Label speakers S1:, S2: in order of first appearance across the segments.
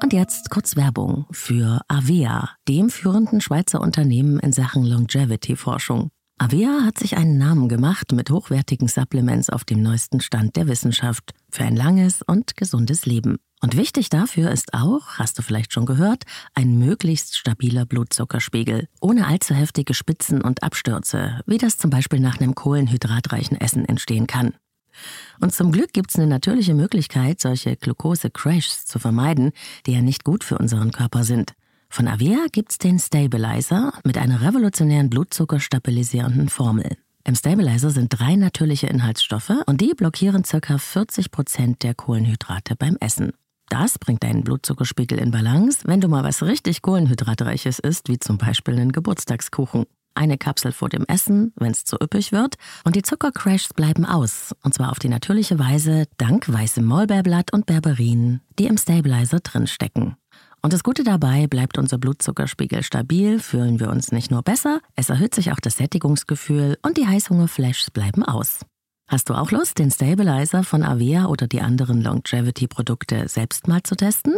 S1: Und jetzt kurz Werbung für Avea, dem führenden Schweizer Unternehmen in Sachen Longevity-Forschung. Avea hat sich einen Namen gemacht mit hochwertigen Supplements auf dem neuesten Stand der Wissenschaft für ein langes und gesundes Leben. Und wichtig dafür ist auch, hast du vielleicht schon gehört, ein möglichst stabiler Blutzuckerspiegel, ohne allzu heftige Spitzen und Abstürze, wie das zum Beispiel nach einem kohlenhydratreichen Essen entstehen kann. Und zum Glück gibt es eine natürliche Möglichkeit, solche Glucose-Crashs zu vermeiden, die ja nicht gut für unseren Körper sind. Von Avea gibt's den Stabilizer mit einer revolutionären blutzuckerstabilisierenden Formel. Im Stabilizer sind drei natürliche Inhaltsstoffe und die blockieren ca. 40 Prozent der Kohlenhydrate beim Essen. Das bringt deinen Blutzuckerspiegel in Balance, wenn du mal was richtig Kohlenhydratreiches isst, wie zum Beispiel einen Geburtstagskuchen. Eine Kapsel vor dem Essen, wenn es zu üppig wird, und die Zuckercrashs bleiben aus, und zwar auf die natürliche Weise dank weißem Maulbeerblatt und Berberin, die im Stabilizer drinstecken. Und das Gute dabei, bleibt unser Blutzuckerspiegel stabil, fühlen wir uns nicht nur besser, es erhöht sich auch das Sättigungsgefühl und die Heißhungerflashs bleiben aus. Hast du auch Lust, den Stabilizer von Avea oder die anderen Longevity-Produkte selbst mal zu testen?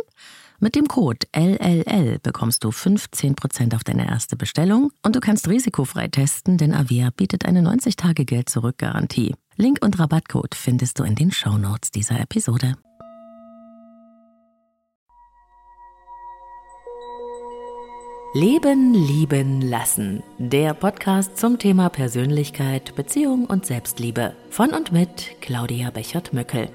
S1: Mit dem Code LLL bekommst du 15% auf deine erste Bestellung und du kannst risikofrei testen, denn Avea bietet eine 90-Tage-Geld-Zurück-Garantie. Link und Rabattcode findest du in den Shownotes dieser Episode. Leben, Lieben, Lassen. Der Podcast zum Thema Persönlichkeit, Beziehung und Selbstliebe. Von und mit Claudia Bechert-Möckel.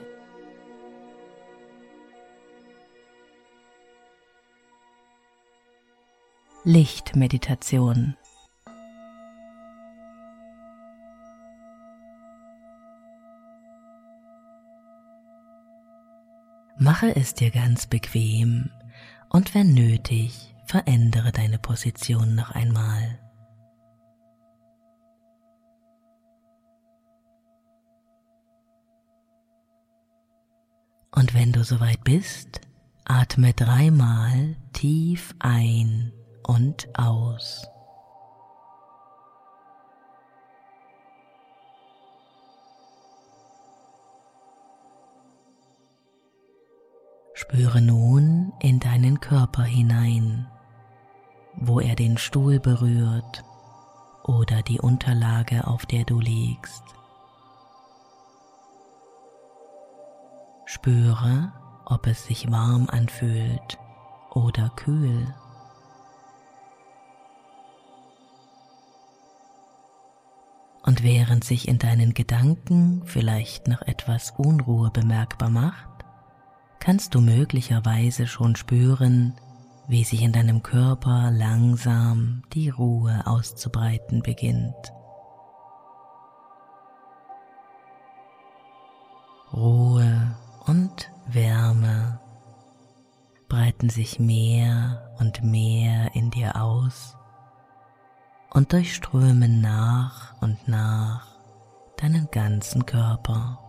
S1: Lichtmeditation. Mache es dir ganz bequem und wenn nötig, verändere deine Position noch einmal. Und wenn du soweit bist, atme dreimal tief ein und aus. Spüre nun in deinen Körper hinein wo er den Stuhl berührt oder die Unterlage, auf der du liegst. Spüre, ob es sich warm anfühlt oder kühl. Und während sich in deinen Gedanken vielleicht noch etwas Unruhe bemerkbar macht, kannst du möglicherweise schon spüren, wie sich in deinem Körper langsam die Ruhe auszubreiten beginnt. Ruhe und Wärme breiten sich mehr und mehr in dir aus und durchströmen nach und nach deinen ganzen Körper.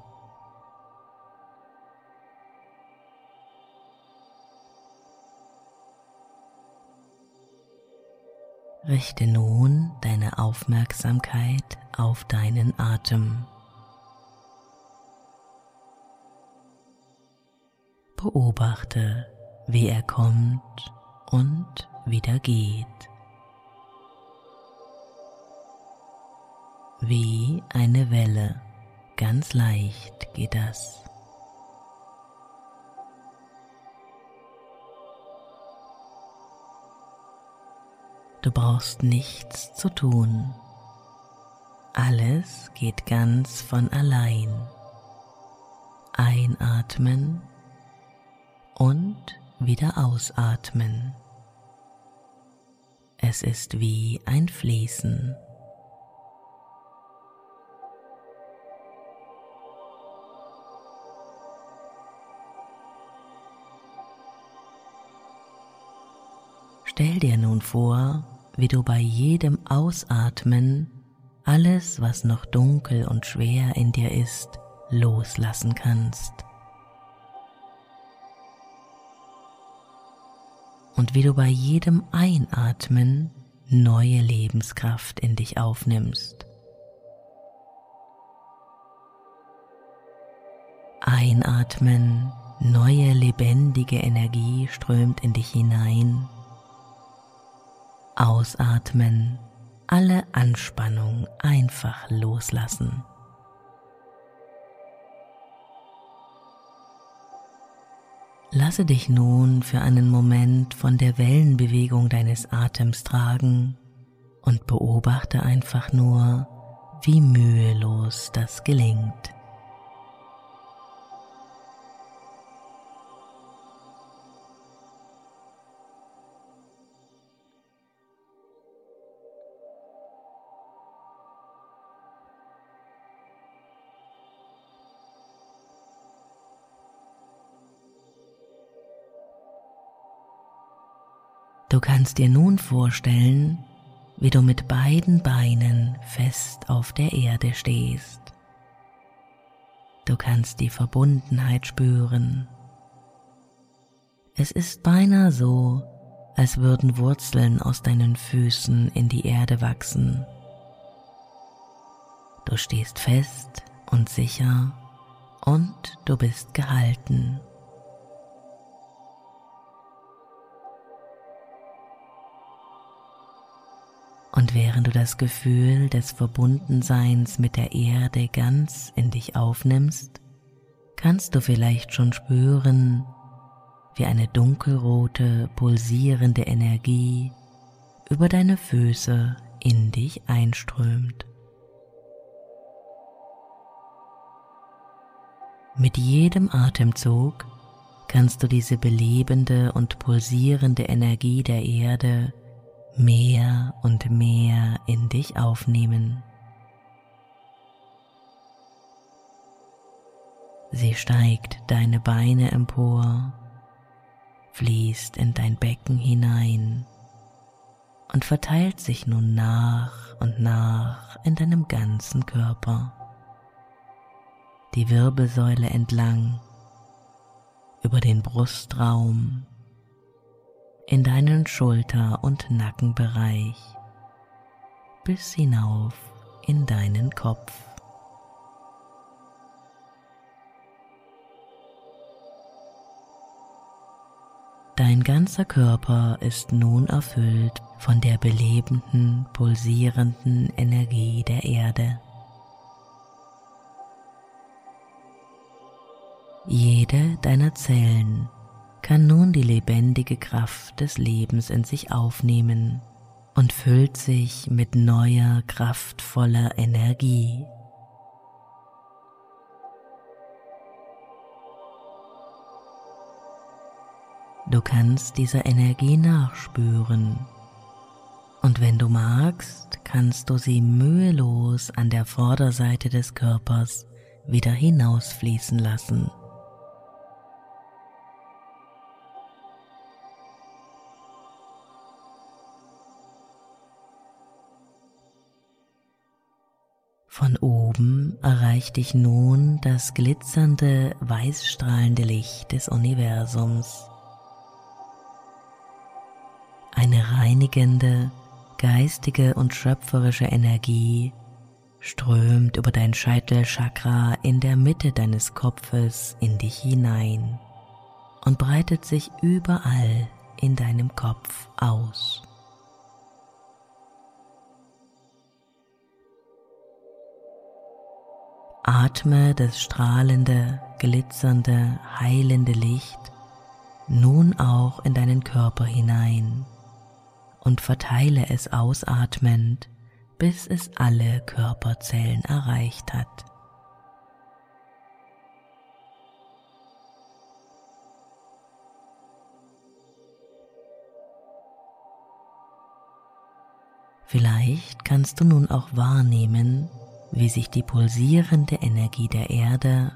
S1: Richte nun deine Aufmerksamkeit auf deinen Atem. Beobachte, wie er kommt und wieder geht. Wie eine Welle, ganz leicht geht das. Du brauchst nichts zu tun. Alles geht ganz von allein. Einatmen und wieder ausatmen. Es ist wie ein Fließen. Stell dir nun vor, wie du bei jedem Ausatmen alles, was noch dunkel und schwer in dir ist, loslassen kannst. Und wie du bei jedem Einatmen neue Lebenskraft in dich aufnimmst. Einatmen Neue lebendige Energie strömt in dich hinein. Ausatmen, alle Anspannung einfach loslassen. Lasse dich nun für einen Moment von der Wellenbewegung deines Atems tragen und beobachte einfach nur, wie mühelos das gelingt. Du kannst dir nun vorstellen, wie du mit beiden Beinen fest auf der Erde stehst. Du kannst die Verbundenheit spüren. Es ist beinahe so, als würden Wurzeln aus deinen Füßen in die Erde wachsen. Du stehst fest und sicher und du bist gehalten. Und während du das Gefühl des Verbundenseins mit der Erde ganz in dich aufnimmst, kannst du vielleicht schon spüren, wie eine dunkelrote, pulsierende Energie über deine Füße in dich einströmt. Mit jedem Atemzug kannst du diese belebende und pulsierende Energie der Erde mehr und mehr in dich aufnehmen. Sie steigt deine Beine empor, fließt in dein Becken hinein und verteilt sich nun nach und nach in deinem ganzen Körper. Die Wirbelsäule entlang, über den Brustraum, in deinen Schulter- und Nackenbereich bis hinauf in deinen Kopf. Dein ganzer Körper ist nun erfüllt von der belebenden, pulsierenden Energie der Erde. Jede deiner Zellen kann nun die lebendige Kraft des Lebens in sich aufnehmen und füllt sich mit neuer, kraftvoller Energie. Du kannst dieser Energie nachspüren und wenn du magst, kannst du sie mühelos an der Vorderseite des Körpers wieder hinausfließen lassen. Von oben erreicht dich nun das glitzernde, weißstrahlende Licht des Universums. Eine reinigende, geistige und schöpferische Energie strömt über dein Scheitelchakra in der Mitte deines Kopfes in dich hinein und breitet sich überall in deinem Kopf aus. Atme das strahlende, glitzernde, heilende Licht nun auch in deinen Körper hinein und verteile es ausatmend, bis es alle Körperzellen erreicht hat. Vielleicht kannst du nun auch wahrnehmen, wie sich die pulsierende Energie der Erde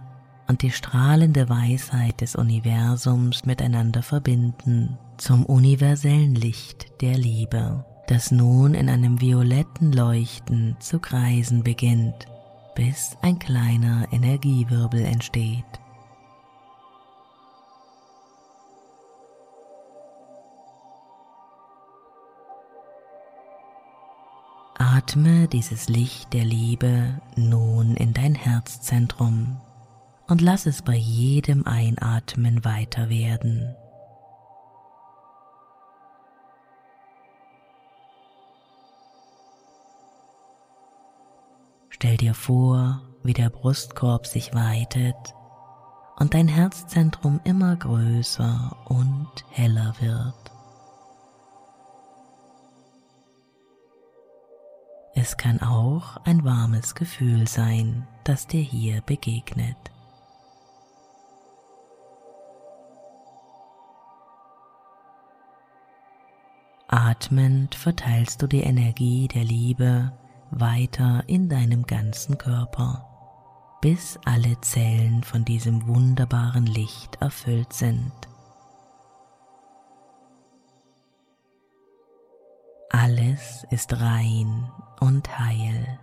S1: und die strahlende Weisheit des Universums miteinander verbinden zum universellen Licht der Liebe, das nun in einem violetten Leuchten zu kreisen beginnt, bis ein kleiner Energiewirbel entsteht. Atme dieses Licht der Liebe nun in dein Herzzentrum und lass es bei jedem Einatmen weiter werden. Stell dir vor, wie der Brustkorb sich weitet und dein Herzzentrum immer größer und heller wird. Es kann auch ein warmes Gefühl sein, das dir hier begegnet. Atmend verteilst du die Energie der Liebe weiter in deinem ganzen Körper, bis alle Zellen von diesem wunderbaren Licht erfüllt sind. Alles ist rein und heil.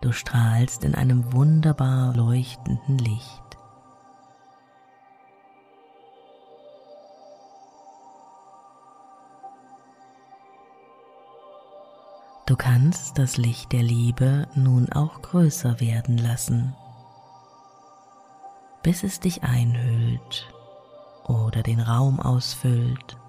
S1: Du strahlst in einem wunderbar leuchtenden Licht. Du kannst das Licht der Liebe nun auch größer werden lassen, bis es dich einhüllt oder den Raum ausfüllt.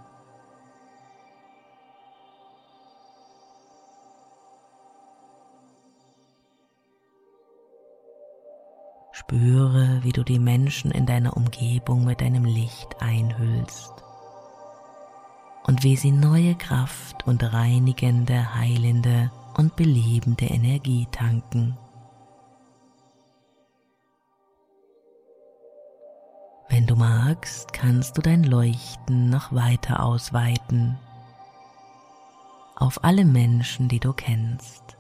S1: Spüre, wie du die Menschen in deiner Umgebung mit deinem Licht einhüllst und wie sie neue Kraft und reinigende, heilende und belebende Energie tanken. Wenn du magst, kannst du dein Leuchten noch weiter ausweiten auf alle Menschen, die du kennst,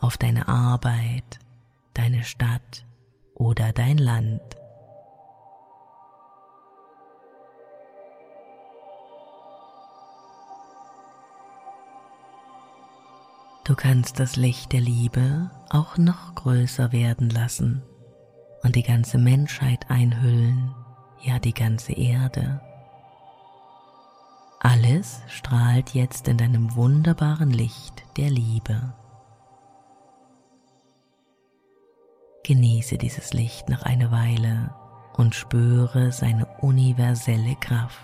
S1: auf deine Arbeit, deine Stadt oder dein Land. Du kannst das Licht der Liebe auch noch größer werden lassen und die ganze Menschheit einhüllen, ja die ganze Erde. Alles strahlt jetzt in deinem wunderbaren Licht der Liebe. Genieße dieses Licht noch eine Weile und spüre seine universelle Kraft.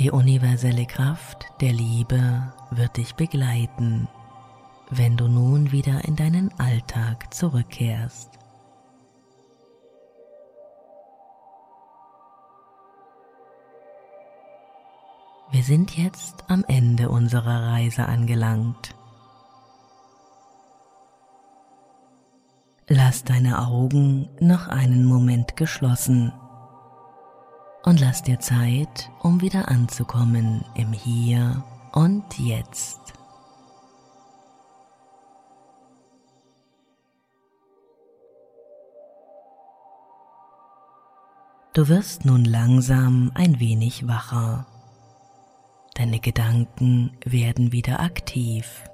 S1: Die universelle Kraft der Liebe wird dich begleiten, wenn du nun wieder in deinen Alltag zurückkehrst. Wir sind jetzt am Ende unserer Reise angelangt. Lass deine Augen noch einen Moment geschlossen und lass dir Zeit, um wieder anzukommen im Hier und Jetzt. Du wirst nun langsam ein wenig wacher. Deine Gedanken werden wieder aktiv.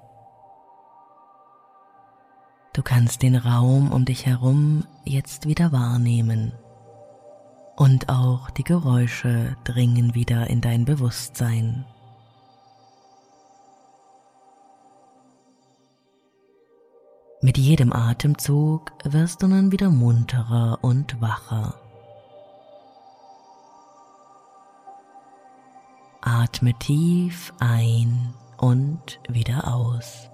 S1: Du kannst den Raum um dich herum jetzt wieder wahrnehmen. Und auch die Geräusche dringen wieder in dein Bewusstsein. Mit jedem Atemzug wirst du nun wieder munterer und wacher. Atme tief ein und wieder aus.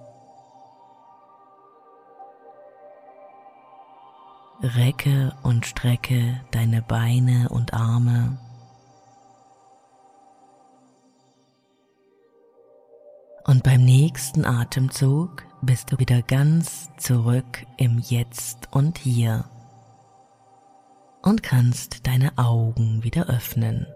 S1: Recke und strecke deine Beine und Arme. Und beim nächsten Atemzug bist du wieder ganz zurück im Jetzt und Hier und kannst deine Augen wieder öffnen.